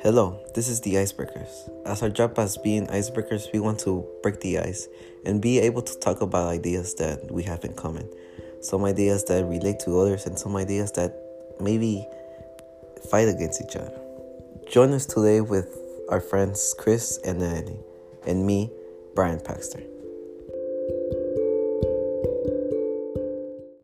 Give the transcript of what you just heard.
Hello, this is the Icebreakers. As our job as being icebreakers, we want to break the ice and be able to talk about ideas that we have in common. Some ideas that relate to others, and some ideas that maybe fight against each other. Join us today with our friends Chris and Annie, and me, Brian Paxter.